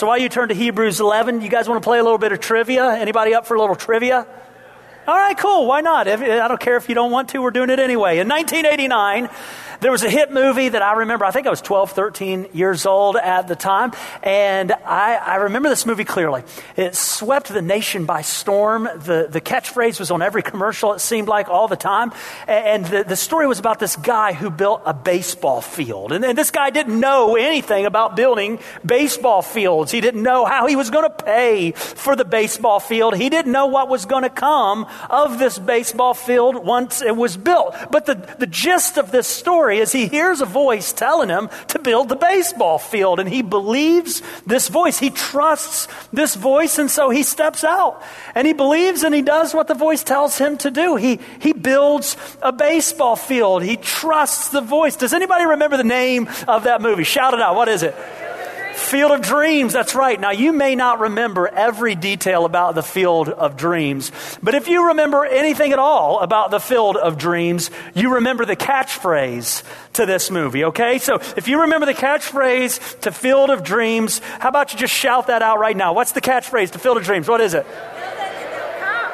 So while you turn to Hebrews 11, you guys want to play a little bit of trivia? Anybody up for a little trivia? All right, cool. Why not? I don't care if you don't want to. We're doing it anyway. In 1989, there was a hit movie that I remember. I think I was 12, 13 years old at the time. And I, I remember this movie clearly. It swept the nation by storm. The, the catchphrase was on every commercial, it seemed like, all the time. And the, the story was about this guy who built a baseball field. And, and this guy didn't know anything about building baseball fields. He didn't know how he was going to pay for the baseball field. He didn't know what was going to come of this baseball field once it was built. But the, the gist of this story story is he hears a voice telling him to build the baseball field, and he believes this voice. He trusts this voice, and so he steps out. And he believes and he does what the voice tells him to do. He, he builds a baseball field. He trusts the voice. Does anybody remember the name of that movie? Shout it out. What is it? Field of Dreams, that's right. Now, you may not remember every detail about the Field of Dreams, but if you remember anything at all about the Field of Dreams, you remember the catchphrase to this movie, okay? So if you remember the catchphrase to Field of Dreams, how about you just shout that out right now? What's the catchphrase to Field of Dreams? What is it?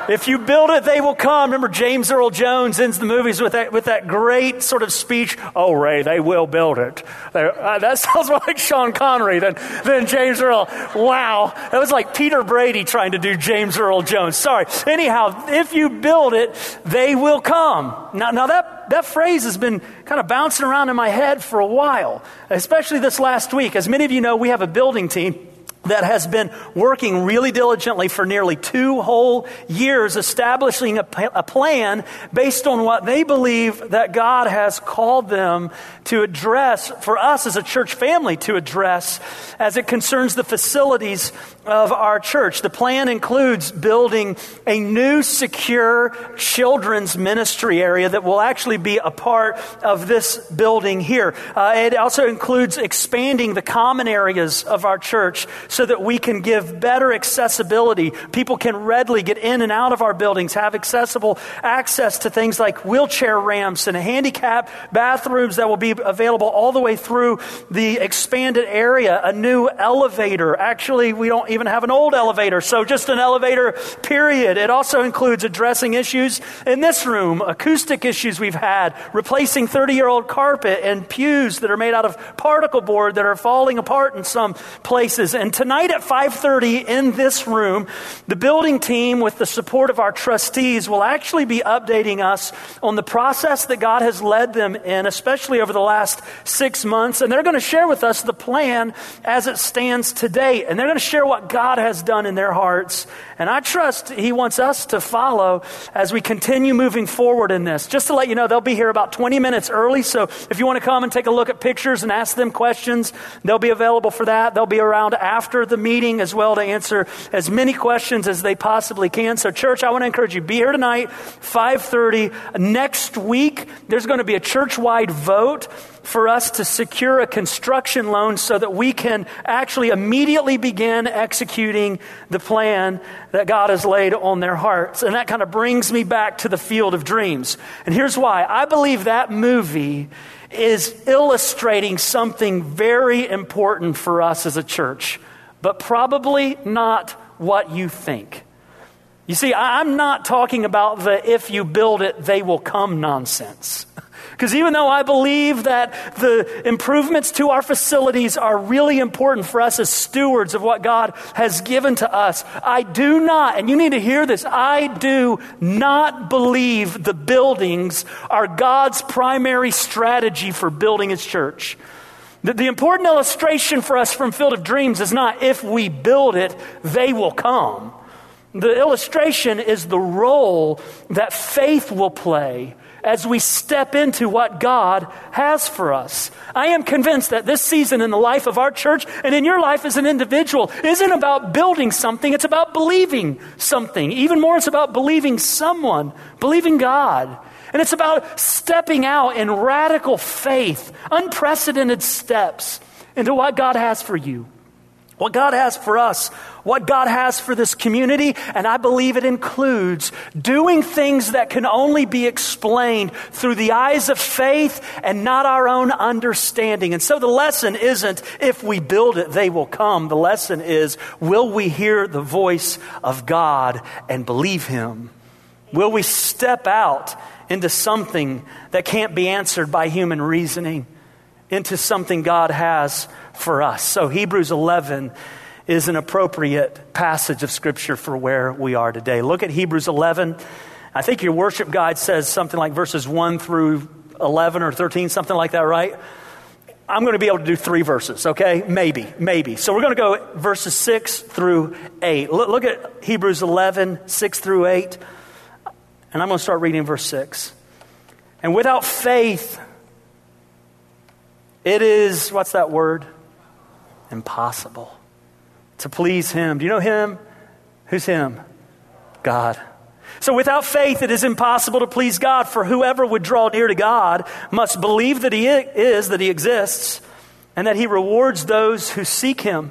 If you build it, they will come. Remember, James Earl Jones ends the movies with that, with that great sort of speech. Oh, Ray, they will build it. Uh, that sounds more like Sean Connery than, than James Earl. Wow. That was like Peter Brady trying to do James Earl Jones. Sorry. Anyhow, if you build it, they will come. Now, now that, that phrase has been kind of bouncing around in my head for a while, especially this last week. As many of you know, we have a building team that has been working really diligently for nearly two whole years, establishing a, plan based on what they believe that God has called them to address, for us as a church family to address, as it concerns the facilities of our church. The plan includes building a new secure children's ministry area that will actually be a part of this building here. Uh, it also includes expanding the common areas of our church so that we can give better accessibility. People can readily get in and out of our buildings, have accessible access to things like wheelchair ramps and handicap bathrooms that will be available all the way through the expanded area. A new elevator. Actually, we don't even have an old elevator, so just an elevator, period. It also includes addressing issues in this room, acoustic issues we've had, replacing 30 year old carpet and pews that are made out of particle board that are falling apart in some places. And tonight at 5:30 in this room, the building team with the support of our trustees will actually be updating us on the process that God has led them in, especially over the last 6 months, and they're going to share with us the plan as it stands today. And they're going to share what God has done in their hearts. And I trust He wants us to follow as we continue moving forward in this. Just to let you know, they'll be here about 20 minutes early. So if you want to come and take a look at pictures and ask them questions, they'll be available for that. They'll be around after the meeting as well to answer as many questions as they possibly can. So church, I want to encourage you, be here tonight, 5.30. Next week, there's going to be a church-wide vote for us to secure a construction loan so that we can actually immediately begin executing the plan that God has laid on their hearts. And that kind of brings me back to the field of dreams. And here's why I believe that movie is illustrating something very important for us as a church, but probably not what you think. You see, I'm not talking about the if you build it, they will come nonsense. Because even though I believe that the improvements to our facilities are really important for us as stewards of what God has given to us, I do not, and you need to hear this, I do not believe the buildings are God's primary strategy for building His church. The, the important illustration for us from Field of Dreams is not if we build it, they will come. The illustration is the role that faith will play as we step into what God has for us. I am convinced that this season in the life of our church and in your life as an individual isn't about building something, it's about believing something. Even more, it's about believing someone, believing God. And it's about stepping out in radical faith, unprecedented steps into what God has for you. what God has for us, what God has for this community, and I believe it includes doing things that can only be explained through the eyes of faith and not our own understanding. And so the lesson isn't if we build it, they will come. The lesson is will we hear the voice of God and believe Him? Will we step out into something that can't be answered by human reasoning, into something God has for us. So, Hebrews 11 is an appropriate passage of Scripture for where we are today. Look at Hebrews 11. I think your worship guide says something like verses 1 through 11 or 13, something like that, right? I'm going to be able to do three verses, okay? Maybe, maybe. So we're going to go verses 6 through 8. Look, at Hebrews 11, 6 through 8. And I'm going to start reading verse 6. And without faith, it is, what's that word? impossible to please Him. Do you know Him? Who's Him? God. So without faith, it is impossible to please God, for whoever would draw near to God must believe that He is, that He exists, and that He rewards those who seek Him.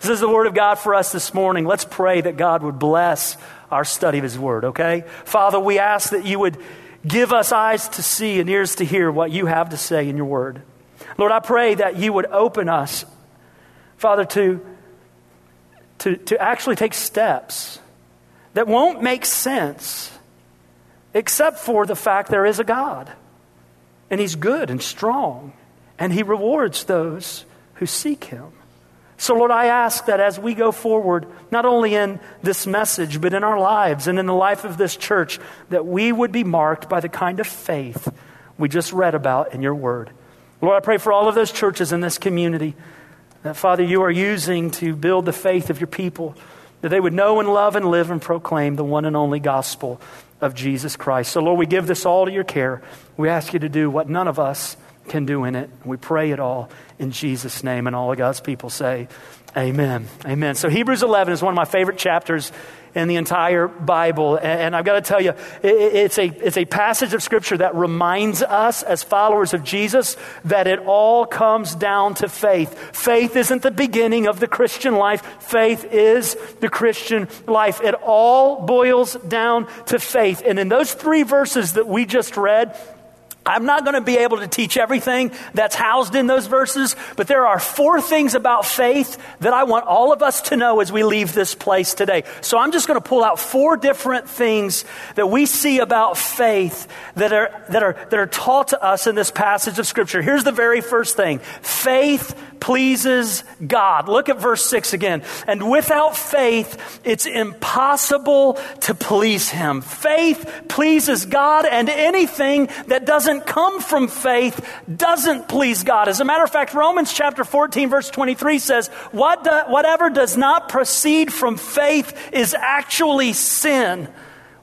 This is the word of God for us this morning. Let's pray that God would bless our study of his word, okay? Father, we ask that you would give us eyes to see and ears to hear what you have to say in your word. Lord, I pray that you would open us, Father, to, to, to actually take steps that won't make sense except for the fact there is a God. And he's good and strong, and he rewards those who seek him. So, Lord, I ask that as we go forward, not only in this message, but in our lives and in the life of this church, that we would be marked by the kind of faith we just read about in your word. Lord, I pray for all of those churches in this community that, Father, you are using to build the faith of your people, that they would know and love and live and proclaim the one and only gospel of Jesus Christ. So, Lord, we give this all to your care. We ask you to do what none of us can do in it. We pray it all in Jesus' name. And all of God's people say, Amen. Amen. So Hebrews 11 is one of my favorite chapters in the entire Bible. And I've got to tell you, it's a, it's a passage of Scripture that reminds us as followers of Jesus that it all comes down to faith. Faith isn't the beginning of the Christian life, faith is the Christian life. It all boils down to faith. And in those three verses that we just read, I'm not going to be able to teach everything that's housed in those verses, but there are four things about faith that I want all of us to know as we leave this place today. So I'm just going to pull out four different things that we see about faith that are, that are, that are taught to us in this passage of Scripture. Here's the very first thing faith pleases God. Look at verse 6 again. And without faith, it's impossible to please Him. Faith pleases God, and anything that doesn't come from faith doesn't please God. As a matter of fact, Romans chapter 14, verse 23 says, what do, Whatever does not proceed from faith is actually sin.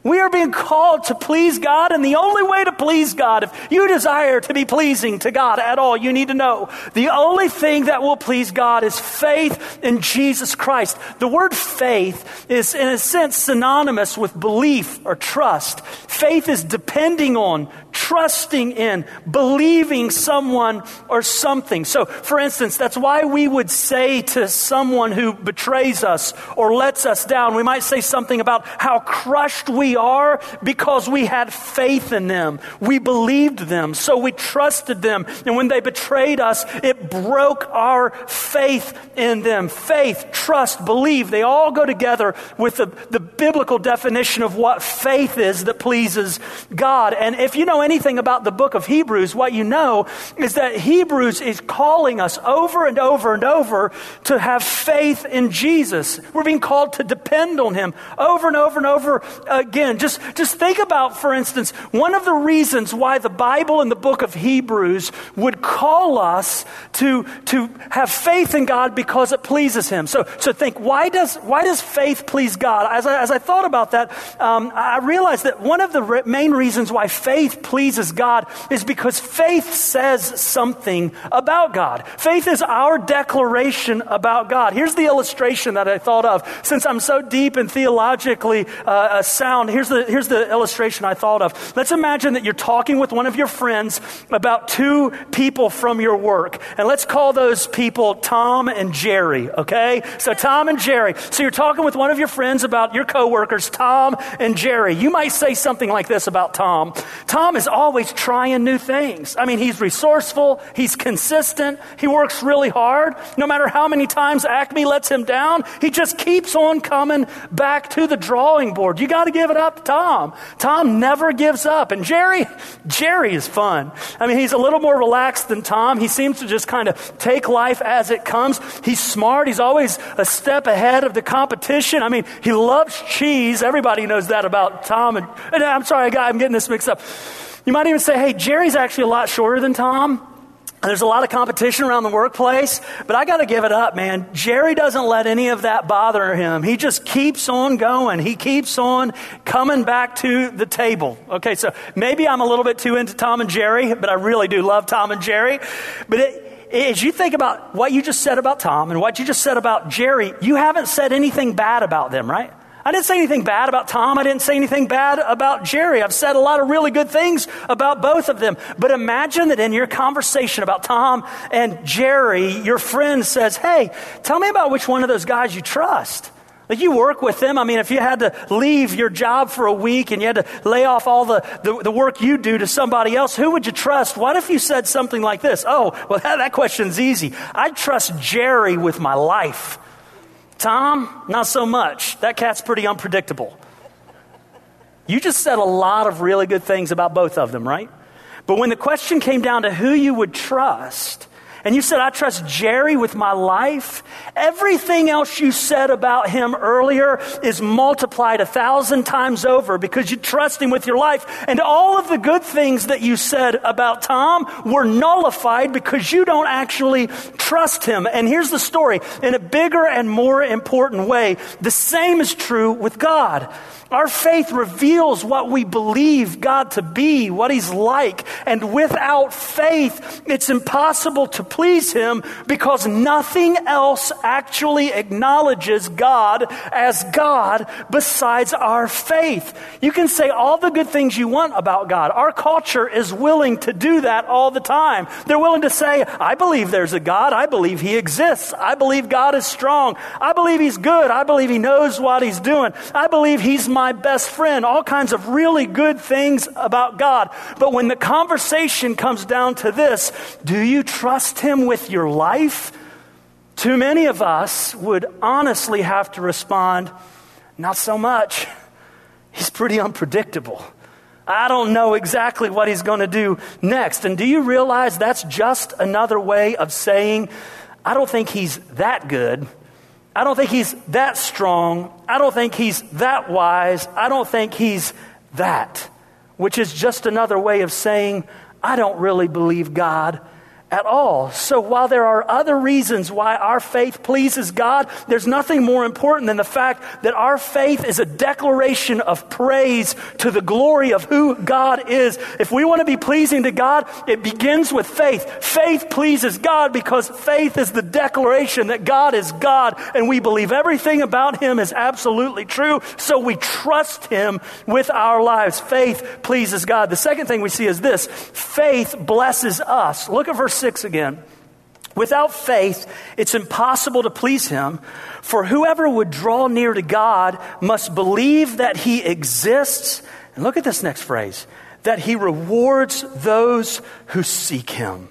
We are being called to please God, and the only way to please God, if you desire to be pleasing to God at all, you need to know the only thing that will please God is faith in Jesus Christ. The word faith is, in a sense, synonymous with belief or trust. Faith is depending on, trusting in, believing someone or something. So, for instance, that's why we would say to someone who betrays us or lets us down, we might say something about how crushed we are because we had faith in them. We believed them, so we trusted them. And when they betrayed us, it broke our faith in them. Faith, trust, believe, they all go together with the, the biblical definition of what faith is that pleases God. And if you know anything about the book of Hebrews, what you know is that Hebrews is calling us over and over and over to have faith in Jesus. We're being called to depend on Him over and over and over again. Just, just think about, for instance, one of the reasons why the Bible and the book of Hebrews would call us to, to have faith in God because it pleases Him. So, so think, why does, why does faith please God? As I, as I thought about that, um, I realized that one of the re- main reasons why faith pleases God is because faith says something about God. Faith is our declaration about God. Here's the illustration that I thought of. Since I'm so deep and theologically uh, uh, sound, here's the, here's the illustration I thought of. Let's imagine that you're talking with one of your friends about two people from your work. And let's call those people Tom and Jerry, okay? So Tom and Jerry. So you're talking with one of your friends about your coworkers, Tom and Jerry. You might say something like this about Tom. Tom is always trying new things. I mean, he's resourceful, he's consistent, he works really hard. No matter how many times Acme lets him down, he just keeps on coming back to the drawing board. You got to give it up to Tom. Tom never gives up. And Jerry, Jerry is fun. I mean, he's a little more relaxed than Tom. He seems to just kind of take life as it comes. He's smart. He's always a step ahead of the competition. I mean, he loves cheese. Everybody knows that about Tom. And, and I'm sorry, I'm getting this mixed up. You might even say, hey, Jerry's actually a lot shorter than Tom. There's a lot of competition around the workplace, but I got to give it up, man. Jerry doesn't let any of that bother him. He just keeps on going. He keeps on coming back to the table. Okay, so maybe I'm a little bit too into Tom and Jerry, but I really do love Tom and Jerry. But it, as you think about what you just said about Tom and what you just said about Jerry, you haven't said anything bad about them, right? I didn't say anything bad about Tom. I didn't say anything bad about Jerry. I've said a lot of really good things about both of them. But imagine that in your conversation about Tom and Jerry, your friend says, Hey, tell me about which one of those guys you trust. Like you work with them. I mean, if you had to leave your job for a week and you had to lay off all the, the, the work you do to somebody else, who would you trust? What if you said something like this? Oh, well, that, that question's easy. I'd trust Jerry with my life. Tom, not so much. That cat's pretty unpredictable. You just said a lot of really good things about both of them, right? But when the question came down to who you would trust, and you said, I trust Jerry with my life. Everything else you said about him earlier is multiplied a thousand times over because you trust him with your life. And all of the good things that you said about Tom were nullified because you don't actually trust him. And here's the story in a bigger and more important way. The same is true with God. Our faith reveals what we believe God to be, what He's like. And without faith, it's impossible to please Him because nothing else actually acknowledges God as God besides our faith. You can say all the good things you want about God. Our culture is willing to do that all the time. They're willing to say, I believe there's a God. I believe He exists. I believe God is strong. I believe He's good. I believe He knows what He's doing. I believe He's my best friend, all kinds of really good things about God. But when the conversation comes down to this, do you trust Him with your life? Too many of us would honestly have to respond, not so much. He's pretty unpredictable. I don't know exactly what he's going to do next. And do you realize that's just another way of saying, I don't think he's that good. I don't think he's that strong. I don't think he's that wise. I don't think he's that, which is just another way of saying, I don't really believe God at all. So while there are other reasons why our faith pleases God, there's nothing more important than the fact that our faith is a declaration of praise to the glory of who God is. If we want to be pleasing to God, it begins with faith. Faith pleases God because faith is the declaration that God is God and we believe everything about Him is absolutely true. So we trust Him with our lives. Faith pleases God. The second thing we see is this. Faith blesses us. Look at verse 6 again. Without faith, it's impossible to please him, for whoever would draw near to God must believe that he exists. And look at this next phrase that he rewards those who seek him.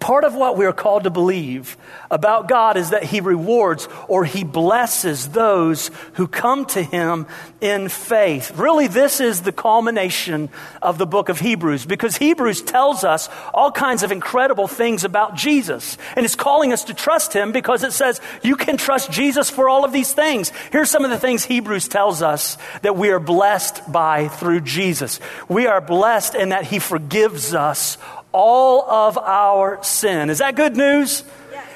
Part of what we are called to believe about God is that He rewards or He blesses those who come to Him in faith. Really, this is the culmination of the book of Hebrews because Hebrews tells us all kinds of incredible things about Jesus. And it's calling us to trust Him because it says you can trust Jesus for all of these things. Here's some of the things Hebrews tells us that we are blessed by through Jesus. We are blessed in that He forgives us all of our sin. Is that good news?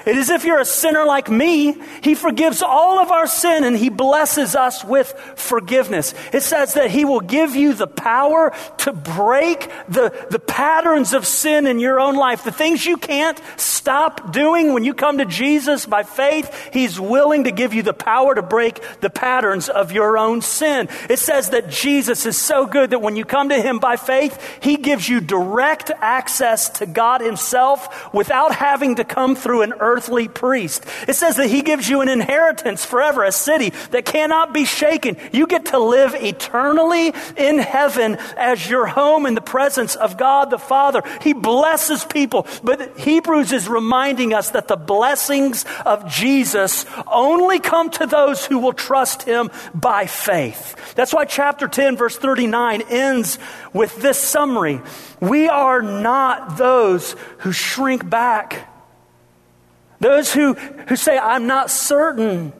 It is if you're a sinner like me, He forgives all of our sin and He blesses us with forgiveness. It says that He will give you the power to break the, the patterns of sin in your own life. The things you can't stop doing when you come to Jesus by faith, He's willing to give you the power to break the patterns of your own sin. It says that Jesus is so good that when you come to Him by faith, He gives you direct access to God Himself without having to come through an earth earthly priest. It says that he gives you an inheritance forever, a city that cannot be shaken. You get to live eternally in heaven as your home in the presence of God the Father. He blesses people, but Hebrews is reminding us that the blessings of Jesus only come to those who will trust him by faith. That's why chapter 10, verse 39 ends with this summary. We are not those who shrink back those who, who say, I'm not certain,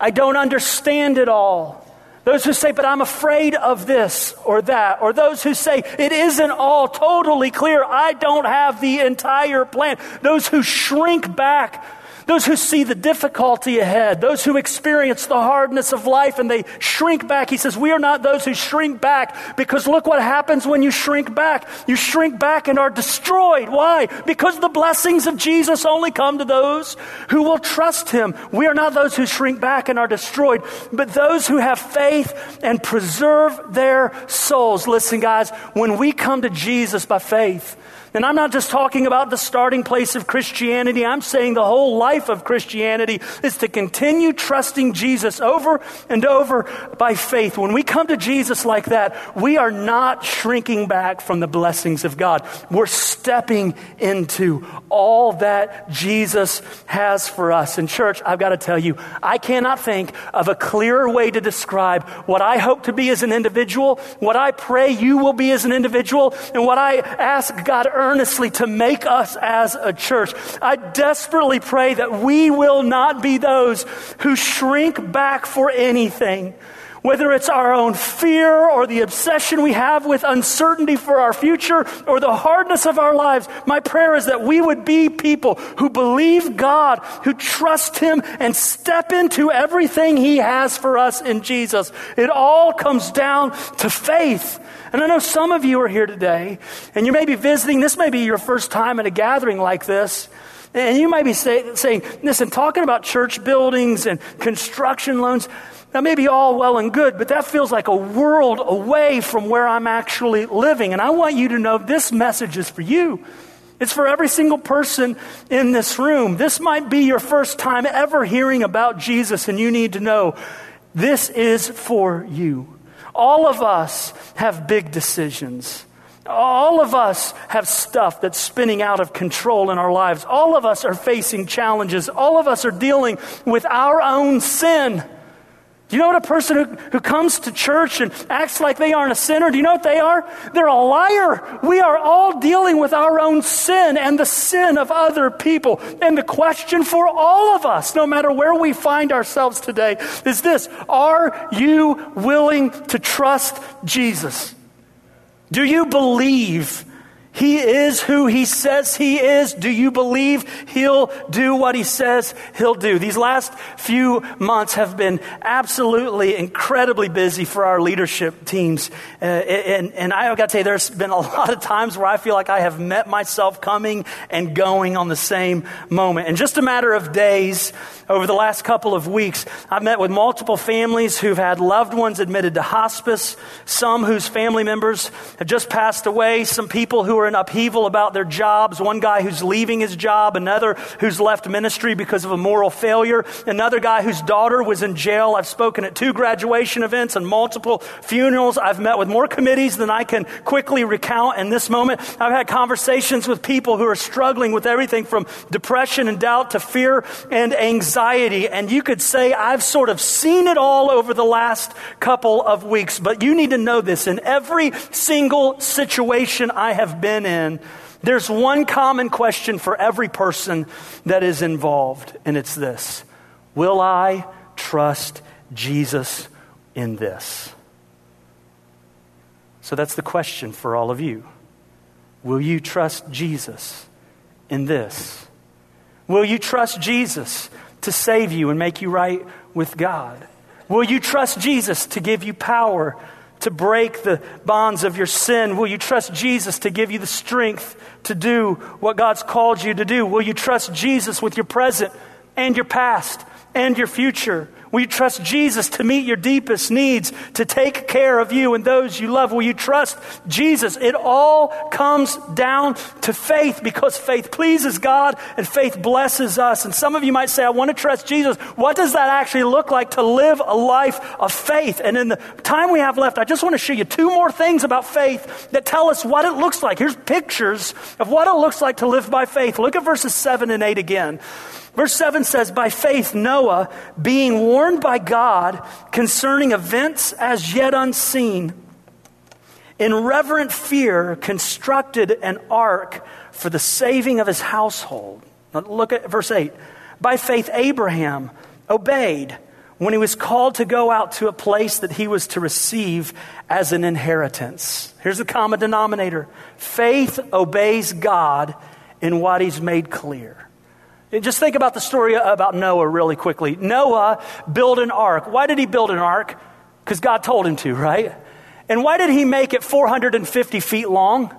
I don't understand it all. Those who say, but I'm afraid of this or that. Or those who say, it isn't all totally clear. I don't have the entire plan. Those who shrink back those who see the difficulty ahead, those who experience the hardness of life and they shrink back. He says, We are not those who shrink back because look what happens when you shrink back. You shrink back and are destroyed. Why? Because the blessings of Jesus only come to those who will trust him. We are not those who shrink back and are destroyed, but those who have faith and preserve their souls. Listen, guys, when we come to Jesus by faith, and I'm not just talking about the starting place of Christianity. I'm saying the whole life of Christianity is to continue trusting Jesus over and over by faith. When we come to Jesus like that, we are not shrinking back from the blessings of God. We're stepping into all that Jesus has for us. In church, I've got to tell you, I cannot think of a clearer way to describe what I hope to be as an individual, what I pray you will be as an individual, and what I ask God earnestly to make us as a church. I desperately pray that we will not be those who shrink back for anything whether it's our own fear or the obsession we have with uncertainty for our future or the hardness of our lives, my prayer is that we would be people who believe God, who trust Him, and step into everything He has for us in Jesus. It all comes down to faith. And I know some of you are here today, and you may be visiting. This may be your first time at a gathering like this. And you might be say, saying, listen, talking about church buildings and construction loans, that may be all well and good, but that feels like a world away from where I'm actually living. And I want you to know this message is for you. It's for every single person in this room. This might be your first time ever hearing about Jesus, and you need to know this is for you. All of us have big decisions. All of us have stuff that's spinning out of control in our lives. All of us are facing challenges. All of us are dealing with our own sin. Do you know what a person who, who comes to church and acts like they aren't a sinner, do you know what they are? They're a liar. We are all dealing with our own sin and the sin of other people. And the question for all of us, no matter where we find ourselves today, is this Are you willing to trust Jesus? Do you believe he is who he says he is. Do you believe he'll do what he says he'll do? These last few months have been absolutely incredibly busy for our leadership teams. Uh, and, and I've got to tell you, there's been a lot of times where I feel like I have met myself coming and going on the same moment. In just a matter of days, over the last couple of weeks, I've met with multiple families who've had loved ones admitted to hospice, some whose family members have just passed away, some people who are are in upheaval about their jobs. One guy who's leaving his job, another who's left ministry because of a moral failure, another guy whose daughter was in jail. I've spoken at two graduation events and multiple funerals. I've met with more committees than I can quickly recount in this moment. I've had conversations with people who are struggling with everything from depression and doubt to fear and anxiety. And you could say I've sort of seen it all over the last couple of weeks, but you need to know this in every single situation I have been in, there's one common question for every person that is involved, and it's this Will I trust Jesus in this? So that's the question for all of you. Will you trust Jesus in this? Will you trust Jesus to save you and make you right with God? Will you trust Jesus to give you power to break the bonds of your sin? Will you trust Jesus to give you the strength to do what God's called you to do? Will you trust Jesus with your present and your past and your future? Will you trust Jesus to meet your deepest needs, to take care of you and those you love? Will you trust Jesus? It all comes down to faith because faith pleases God and faith blesses us. And some of you might say, I want to trust Jesus. What does that actually look like to live a life of faith? And in the time we have left, I just want to show you two more things about faith that tell us what it looks like. Here's pictures of what it looks like to live by faith. Look at verses 7 and 8 again. Verse 7 says, By faith, Noah, being warned by God concerning events as yet unseen, in reverent fear constructed an ark for the saving of his household. Now look at verse 8. By faith, Abraham obeyed when he was called to go out to a place that he was to receive as an inheritance. Here's the common denominator faith obeys God in what he's made clear. Just think about the story about Noah really quickly. Noah built an ark. Why did he build an ark? Because God told him to, right? And why did he make it 450 feet long?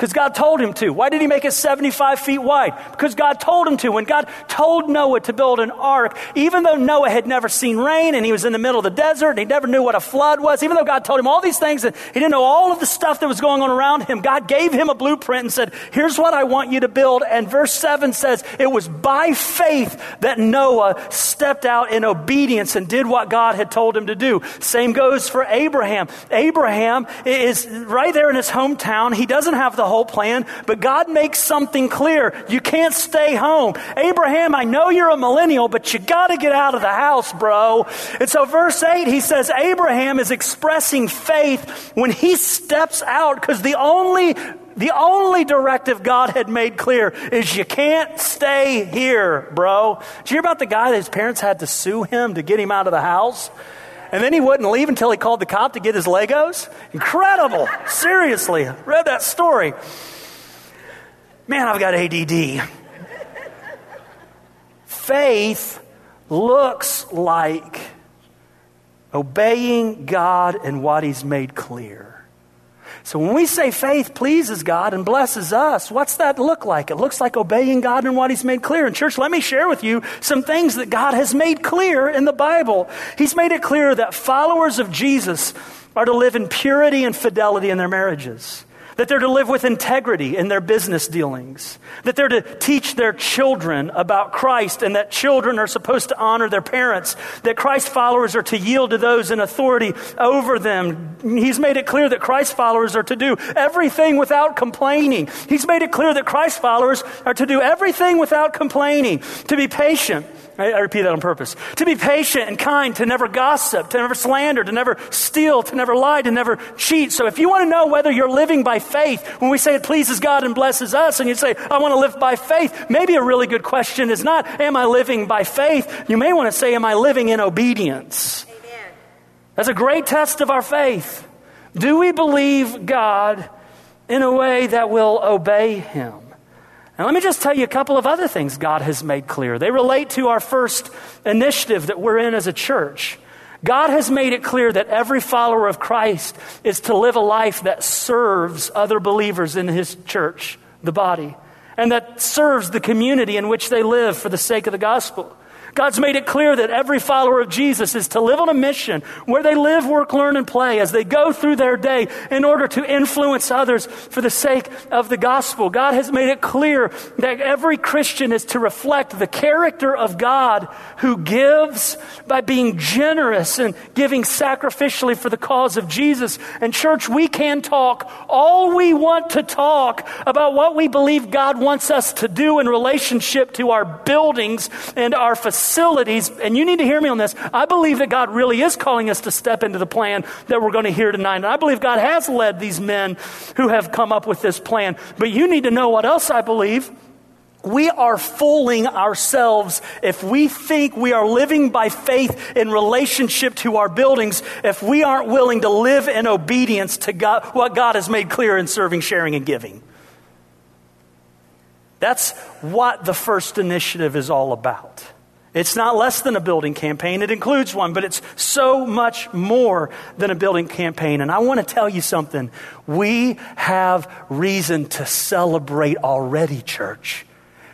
Because God told him to. Why did he make it 75 feet wide? Because God told him to. When God told Noah to build an ark, even though Noah had never seen rain and he was in the middle of the desert and he never knew what a flood was, even though God told him all these things and he didn't know all of the stuff that was going on around him, God gave him a blueprint and said, Here's what I want you to build. And verse 7 says, It was by faith that Noah stepped out in obedience and did what God had told him to do. Same goes for Abraham. Abraham is right there in his hometown. He doesn't have the whole plan, but God makes something clear. You can't stay home. Abraham, I know you're a millennial, but you got to get out of the house, bro. And so, verse 8, he says, Abraham is expressing faith when he steps out because the only the only directive God had made clear is you can't stay here, bro. Did you hear about the guy that his parents had to sue him to get him out of the house? And then he wouldn't leave until he called the cop to get his Legos. Incredible. Seriously. Read that story. Man, I've got ADD. Faith looks like obeying God and what He's made clear. So when we say faith pleases God and blesses us, what's that look like? It looks like obeying God and what He's made clear. And church, let me share with you some things that God has made clear in the Bible. He's made it clear that followers of Jesus are to live in purity and fidelity in their marriages that they're to live with integrity in their business dealings, that they're to teach their children about Christ, and that children are supposed to honor their parents, that Christ followers are to yield to those in authority over them. He's made it clear that Christ followers are to do everything without complaining. He's made it clear that Christ followers are to do everything without complaining, to be patient I, I repeat that on purpose. To be patient and kind, to never gossip, to never slander, to never steal, to never lie, to never cheat. So if you want to know whether you're living by faith, when we say it pleases God and blesses us, and you say, I want to live by faith, maybe a really good question is not, Am I living by faith? You may want to say, Am I living in obedience? Amen. That's a great test of our faith. Do we believe God in a way that will obey Him? And let me just tell you a couple of other things God has made clear. They relate to our first initiative that we're in as a church. God has made it clear that every follower of Christ is to live a life that serves other believers in his church, the body, and that serves the community in which they live for the sake of the gospel. God's made it clear that every follower of Jesus is to live on a mission where they live, work, learn, and play as they go through their day in order to influence others for the sake of the gospel. God has made it clear that every Christian is to reflect the character of God who gives by being generous and giving sacrificially for the cause of Jesus. And, church, we can talk all we want to talk about what we believe God wants us to do in relationship to our buildings and our facilities facilities, and you need to hear me on this. I believe that God really is calling us to step into the plan that we're going to hear tonight. And I believe God has led these men who have come up with this plan. But you need to know what else I believe. We are fooling ourselves if we think we are living by faith in relationship to our buildings, if we aren't willing to live in obedience to God, what God has made clear in serving, sharing, and giving. That's what the first initiative is all about. It's not less than a building campaign. It includes one, but it's so much more than a building campaign. And I want to tell you something. We have reason to celebrate already, church,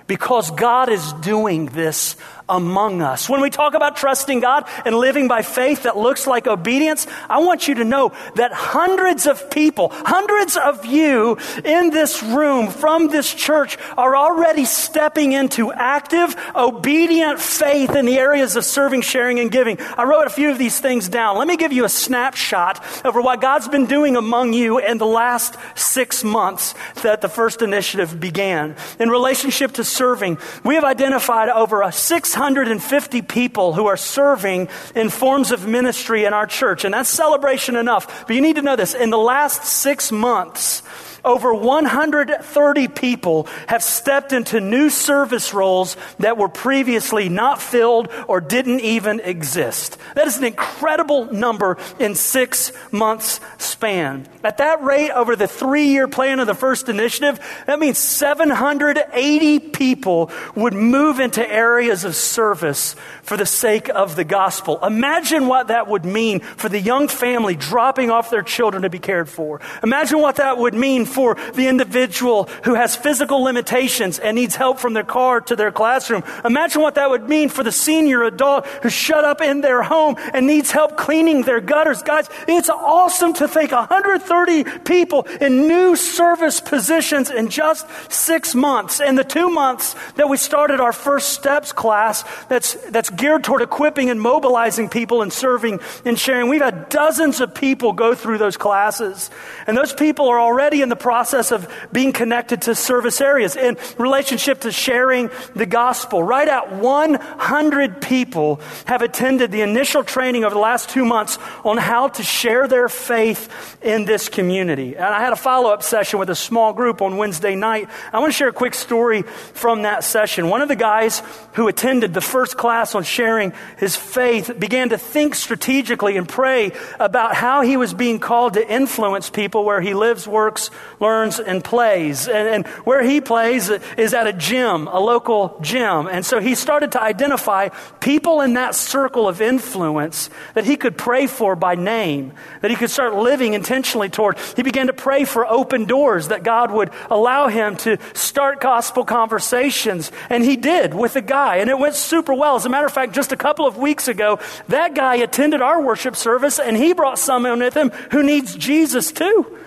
because God is doing this among us. When we talk about trusting God and living by faith that looks like obedience, I want you to know that hundreds of people, hundreds of you in this room from this church are already stepping into active, obedient faith in the areas of serving, sharing, and giving. I wrote a few of these things down. Let me give you a snapshot over what God's been doing among you in the last six months that the first initiative began. In relationship to serving, we have identified over a six 650 people who are serving in forms of ministry in our church, and that's celebration enough. But you need to know this. In the last six months, over 130 people have stepped into new service roles that were previously not filled or didn't even exist. That is an incredible number in six months span. At that rate, over the three year plan of the first initiative, that means 780 people would move into areas of service for the sake of the gospel. Imagine what that would mean for the young family dropping off their children to be cared for. Imagine what that would mean for the individual who has physical limitations and needs help from their car to their classroom. Imagine what that would mean for the senior adult who's shut up in their home and needs help cleaning their gutters. Guys, it's awesome to think 130 people in new service positions in just six months. In the two months that we started our first steps class that's, that's geared toward equipping and mobilizing people and serving and sharing, we've had dozens of people go through those classes. And those people are already in the process of being connected to service areas in relationship to sharing the gospel. Right at 100 people have attended the initial training over the last two months on how to share their faith in this community. And I had a follow up session with a small group on Wednesday night. I want to share a quick story from that session. One of the guys who attended the first class on sharing his faith began to think strategically and pray about how he was being called to influence people where he lives, works, learns and plays. And, and, where he plays is at a gym, a local gym. And so he started to identify people in that circle of influence that he could pray for by name, that he could start living intentionally toward. He began to pray for open doors, that God would allow him to start gospel conversations. And he did with a guy, and it went super well. As a matter of fact, just a couple of weeks ago, that guy attended our worship service, and he brought someone with him who needs Jesus too.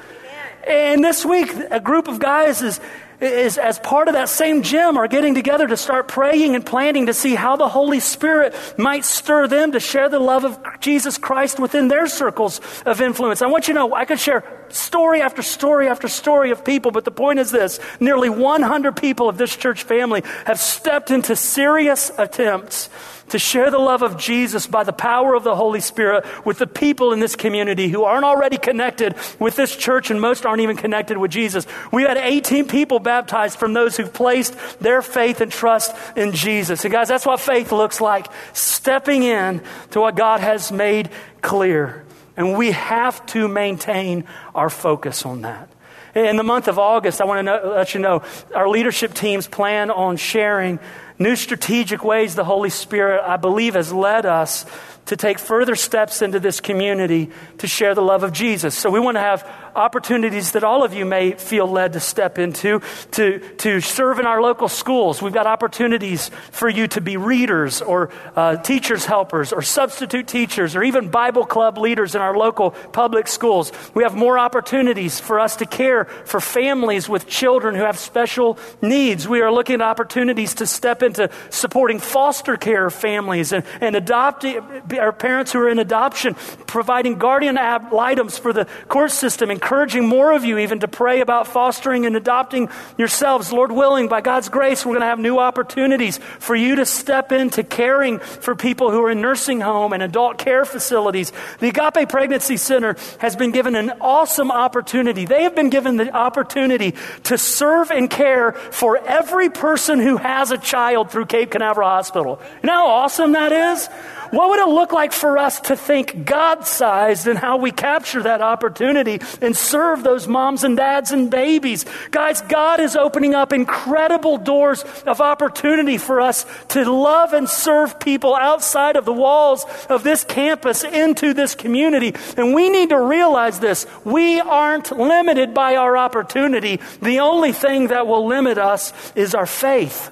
And this week, a group of guys is, is, as part of that same gym, are getting together to start praying and planning to see how the Holy Spirit might stir them to share the love of Jesus Christ within their circles of influence. I want you to know, I could share story after story after story of people, but the point is this nearly 100 people of this church family have stepped into serious attempts to share the love of Jesus by the power of the Holy Spirit with the people in this community who aren't already connected with this church and most aren't even connected with Jesus. We had 18 people baptized from those who've placed their faith and trust in Jesus. And guys, that's what faith looks like stepping in to what God has made clear. And we have to maintain our focus on that. In the month of August, I want to know, let you know, our leadership teams plan on sharing new strategic ways the Holy Spirit, I believe, has led us to take further steps into this community to share the love of Jesus. So we want to have opportunities that all of you may feel led to step into to, to serve in our local schools. We've got opportunities for you to be readers or uh, teachers' helpers or substitute teachers or even Bible club leaders in our local public schools. We have more opportunities for us to care for families with children who have special needs. We are looking at opportunities to step into supporting foster care families and, and adopting our parents who are in adoption, providing guardian ad litems for the court system, encouraging more of you even to pray about fostering and adopting yourselves. Lord willing, by God's grace, we're going to have new opportunities for you to step into caring for people who are in nursing home and adult care facilities. The Agape Pregnancy Center has been given an awesome opportunity. They have been given the opportunity to serve and care for every person who has a child through Cape Canaveral Hospital. You know how awesome that is? What would it look like for us to think God sized and how we capture that opportunity and serve those moms and dads and babies? Guys, God is opening up incredible doors of opportunity for us to love and serve people outside of the walls of this campus into this community. And we need to realize this. We aren't limited by our opportunity. The only thing that will limit us is our faith.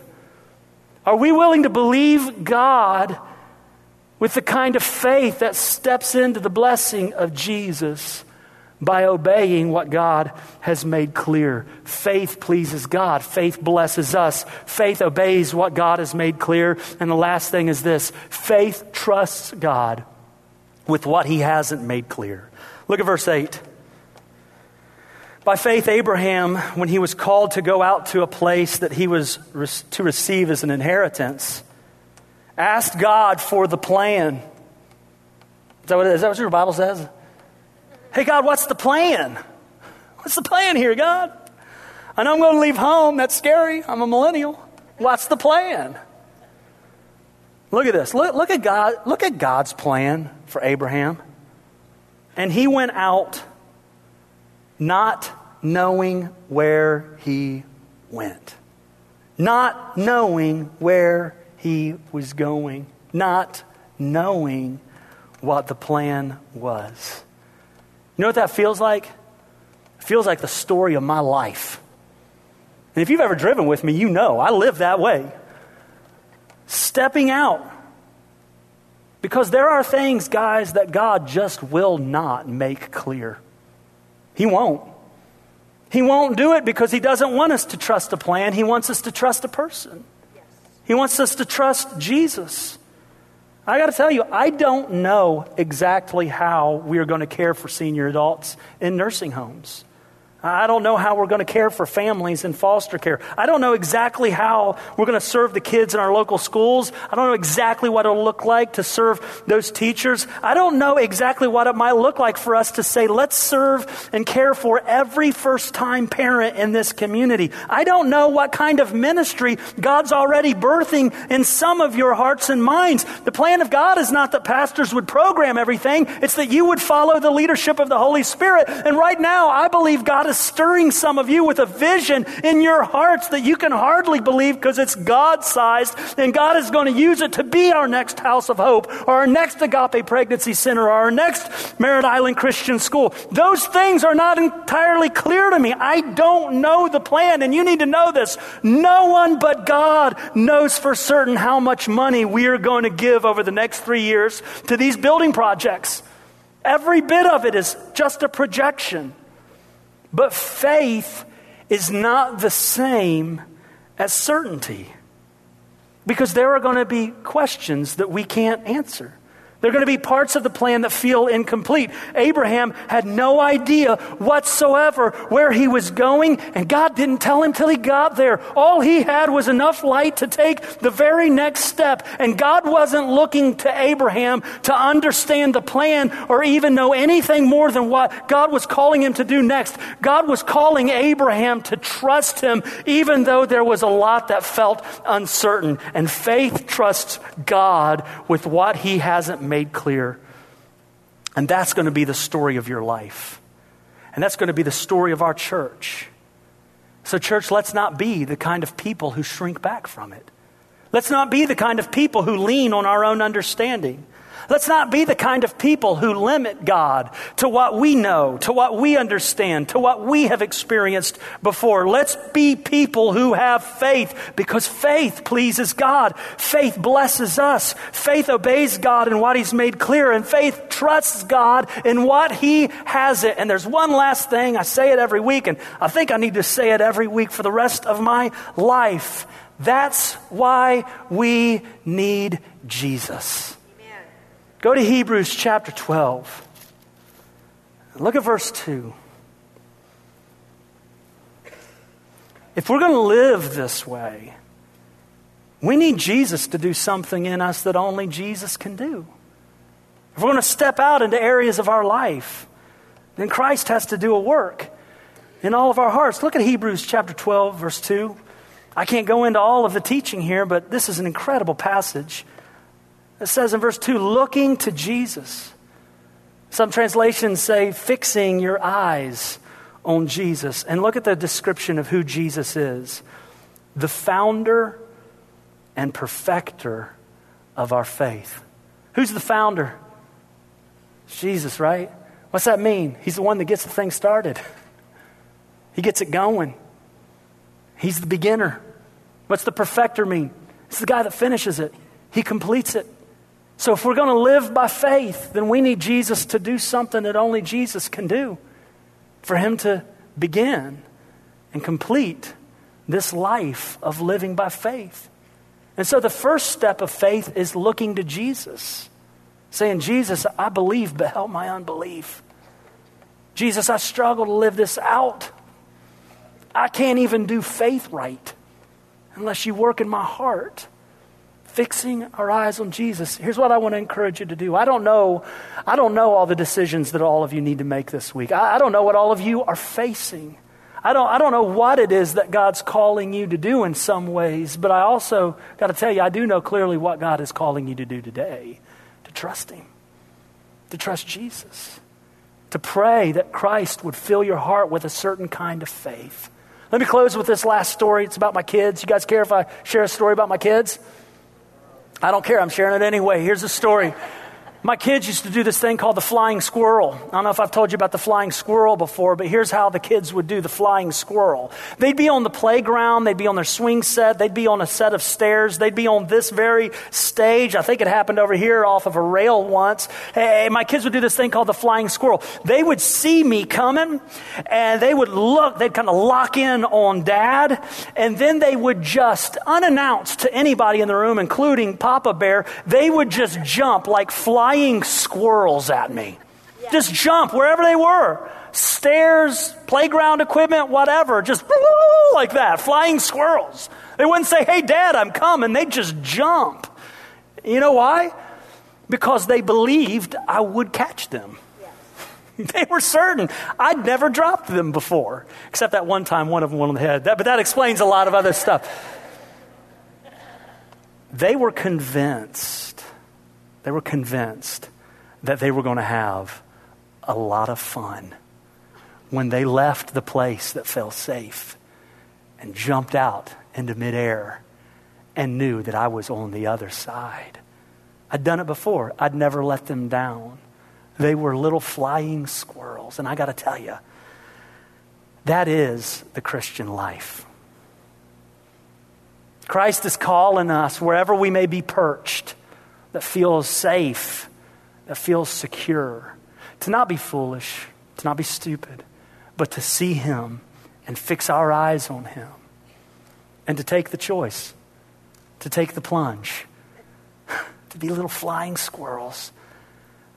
Are we willing to believe God with the kind of faith that steps into the blessing of Jesus by obeying what God has made clear. Faith pleases God. Faith blesses us. Faith obeys what God has made clear. And the last thing is this faith trusts God with what he hasn't made clear. Look at verse 8. By faith, Abraham, when he was called to go out to a place that he was to receive as an inheritance, asked God for the plan. Is that, what, is that what your Bible says? Hey, God, what's the plan? What's the plan here, God? I know I'm going to leave home. That's scary. I'm a millennial. What's the plan? Look at this. Look, look, at God. Look at God's plan for Abraham. And he went out not knowing where he went. Not knowing where he was going, not knowing what the plan was. You know what that feels like? It feels like the story of my life. And if you've ever driven with me, you know I live that way. Stepping out. Because there are things, guys, that God just will not make clear. He won't. He won't do it because He doesn't want us to trust a plan, He wants us to trust a person. He wants us to trust Jesus. I got to tell you, I don't know exactly how we are going to care for senior adults in nursing homes. I don't know how we're going to care for families in foster care. I don't know exactly how we're going to serve the kids in our local schools. I don't know exactly what it'll look like to serve those teachers. I don't know exactly what it might look like for us to say, let's serve and care for every first time parent in this community. I don't know what kind of ministry God's already birthing in some of your hearts and minds. The plan of God is not that pastors would program everything, it's that you would follow the leadership of the Holy Spirit. And right now, I believe God is stirring some of you with a vision in your hearts that you can hardly believe because it's God sized, and God is going to use it to be our next house of hope, or our next agape pregnancy center, or our next Merritt Island Christian school. Those things are not entirely clear to me. I don't know the plan, and you need to know this. No one but God knows for certain how much money we are going to give over the next three years to these building projects. Every bit of it is just a projection. But faith is not the same as certainty because there are going to be questions that we can't answer. There are going to be parts of the plan that feel incomplete. Abraham had no idea whatsoever where he was going, and God didn't tell him till he got there. All he had was enough light to take the very next step, and God wasn't looking to Abraham to understand the plan or even know anything more than what God was calling him to do next. God was calling Abraham to trust him, even though there was a lot that felt uncertain. And faith trusts God with what he hasn't made clear. And that's going to be the story of your life. And that's going to be the story of our church. So, church, let's not be the kind of people who shrink back from it. Let's not be the kind of people who lean on our own understanding. Let's not be the kind of people who limit God to what we know, to what we understand, to what we have experienced before. Let's be people who have faith because faith pleases God. Faith blesses us. Faith obeys God in what He's made clear, and faith trusts God in what He has it. And there's one last thing. I say it every week, and I think I need to say it every week for the rest of my life. That's why we need Jesus. Go to Hebrews chapter 12. Look at verse 2. If we're going to live this way, we need Jesus to do something in us that only Jesus can do. If we're going to step out into areas of our life, then Christ has to do a work in all of our hearts. Look at Hebrews chapter 12, verse 2. I can't go into all of the teaching here, but this is an incredible passage. It says in verse 2 looking to Jesus. Some translations say fixing your eyes on Jesus. And look at the description of who Jesus is the founder and perfecter of our faith. Who's the founder? Jesus, right? What's that mean? He's the one that gets the thing started, he gets it going. He's the beginner. What's the perfecter mean? It's the guy that finishes it, he completes it. So, if we're going to live by faith, then we need Jesus to do something that only Jesus can do for him to begin and complete this life of living by faith. And so, the first step of faith is looking to Jesus, saying, Jesus, I believe, but help my unbelief. Jesus, I struggle to live this out. I can't even do faith right unless you work in my heart fixing our eyes on Jesus. Here's what I want to encourage you to do. I don't know, I don't know all the decisions that all of you need to make this week. I, I don't know what all of you are facing. I don't, I don't know what it is that God's calling you to do in some ways, but I also got to tell you, I do know clearly what God is calling you to do today to trust Him, to trust Jesus, to pray that Christ would fill your heart with a certain kind of faith. Let me close with this last story. It's about my kids. You guys care if I share a story about my kids? I don't care. I'm sharing it anyway. Here's the story. My kids used to do this thing called the flying squirrel. I don't know if I've told you about the flying squirrel before, but here's how the kids would do the flying squirrel. They'd be on the playground, they'd be on their swing set, they'd be on a set of stairs, they'd be on this very stage. I think it happened over here off of a rail once. Hey, my kids would do this thing called the flying squirrel. They would see me coming and they would look, they'd kind of lock in on dad, and then they would just, unannounced to anybody in the room, including Papa Bear, they would just jump like flying flying squirrels at me. Yeah. Just jump wherever they were. Stairs, playground equipment, whatever. Just like that. Flying squirrels. They wouldn't say, hey, dad, I'm coming. They'd just jump. You know why? Because they believed I would catch them. they were certain. I'd never dropped them before, except that one time one of them went on the head. That, but that explains a lot of other stuff. They were convinced they were convinced that they were going to have a lot of fun when they left the place that felt safe and jumped out into midair and knew that I was on the other side. I'd done it before, I'd never let them down. They were little flying squirrels. And I got to tell you, that is the Christian life. Christ is calling us wherever we may be perched that feels safe, that feels secure. To not be foolish, to not be stupid, but to see Him and fix our eyes on Him. And to take the choice, to take the plunge, to be little flying squirrels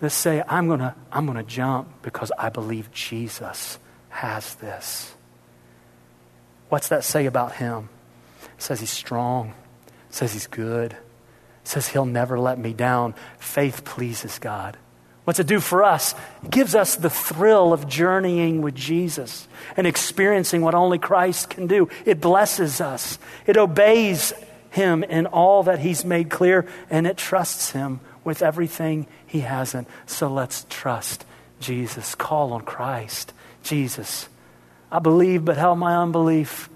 that say, I'm going to I'm going to jump because I believe Jesus has this. What's that say about Him? It says He's strong, it says He's good says he'll never let me down. Faith pleases God. What's it do for us? It gives us the thrill of journeying with Jesus and experiencing what only Christ can do. It blesses us. It obeys him in all that he's made clear, and it trusts him with everything he hasn't. So let's trust Jesus. Call on Christ. Jesus, I believe, but help my unbelief.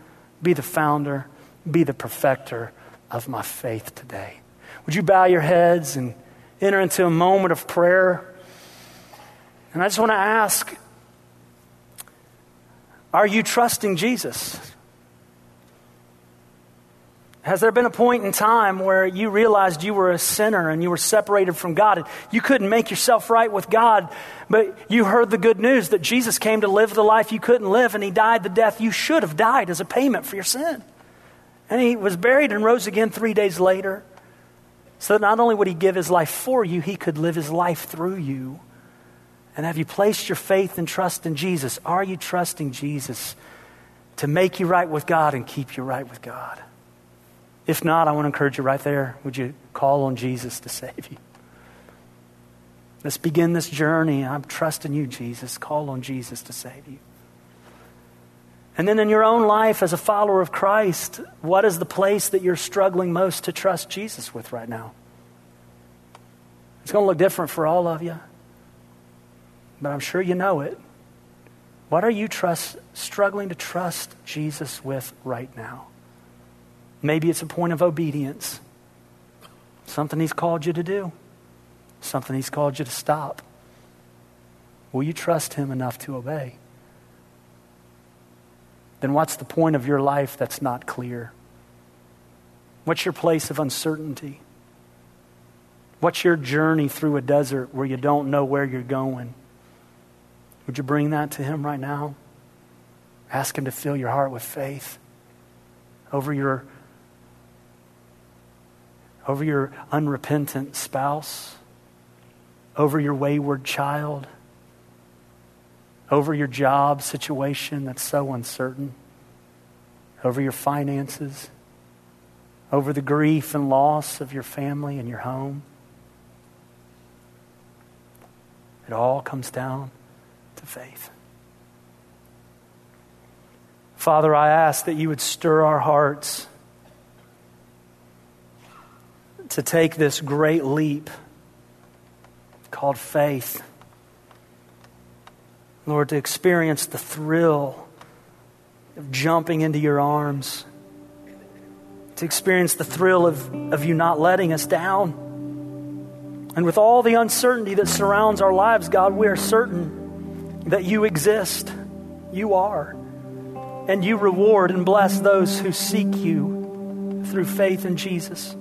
Be the founder, be the perfecter of my faith today. Would you bow your heads and enter into a moment of prayer? And I just want to ask are you trusting Jesus? Has there been a point in time where you realized you were a sinner and you were separated from God and you couldn't make yourself right with God, but you heard the good news that Jesus came to live the life you couldn't live and he died the death you should have died as a payment for your sin? And he was buried and rose again three days later so that not only would he give his life for you, he could live his life through you. And have you placed your faith and trust in Jesus? Are you trusting Jesus to make you right with God and keep you right with God? If not, I want to encourage you right there. Would you call on Jesus to save you? Let's begin this journey. I'm trusting you, Jesus. Call on Jesus to save you. And then in your own life as a follower of Christ, what is the place that you're struggling most to trust Jesus with right now? It's going to look different for all of you, but I'm sure you know it. What are you trust, struggling to trust Jesus with right now? Maybe it's a point of obedience. Something He's called you to do, something He's called you to stop. Will you trust Him enough to obey? Then what's the point of your life that's not clear? What's your place of uncertainty? What's your journey through a desert where you don't know where you're going? Would you bring that to Him right now? Ask Him to fill your heart with faith over your over your unrepentant spouse, over your wayward child, over your job situation that's so uncertain, over your finances, over the grief and loss of your family and your home. It all comes down to faith. Father, I ask that you would stir our hearts to take this great leap called faith. Lord, to experience the thrill of jumping into your arms, to experience the thrill of, of you not letting us down. And with all the uncertainty that surrounds our lives, God, we are certain that you exist. You are. And you reward and bless those who seek you through faith in Jesus.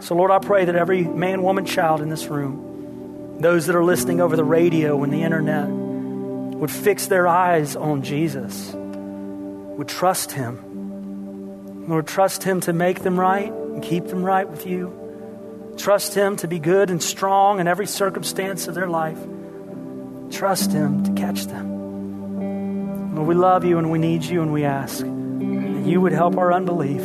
So, Lord, I pray that every man, woman, child in this room, those that are listening over the radio and the internet, would fix their eyes on Jesus, would trust Him. Lord, trust Him to make them right and keep them right with you. Trust Him to be good and strong in every circumstance of their life. Trust Him to catch them. Lord, we love you and we need you and we ask that you would help our unbelief,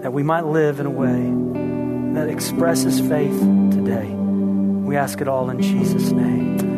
that we might live in a way that expresses faith today. We ask it all in Jesus' name.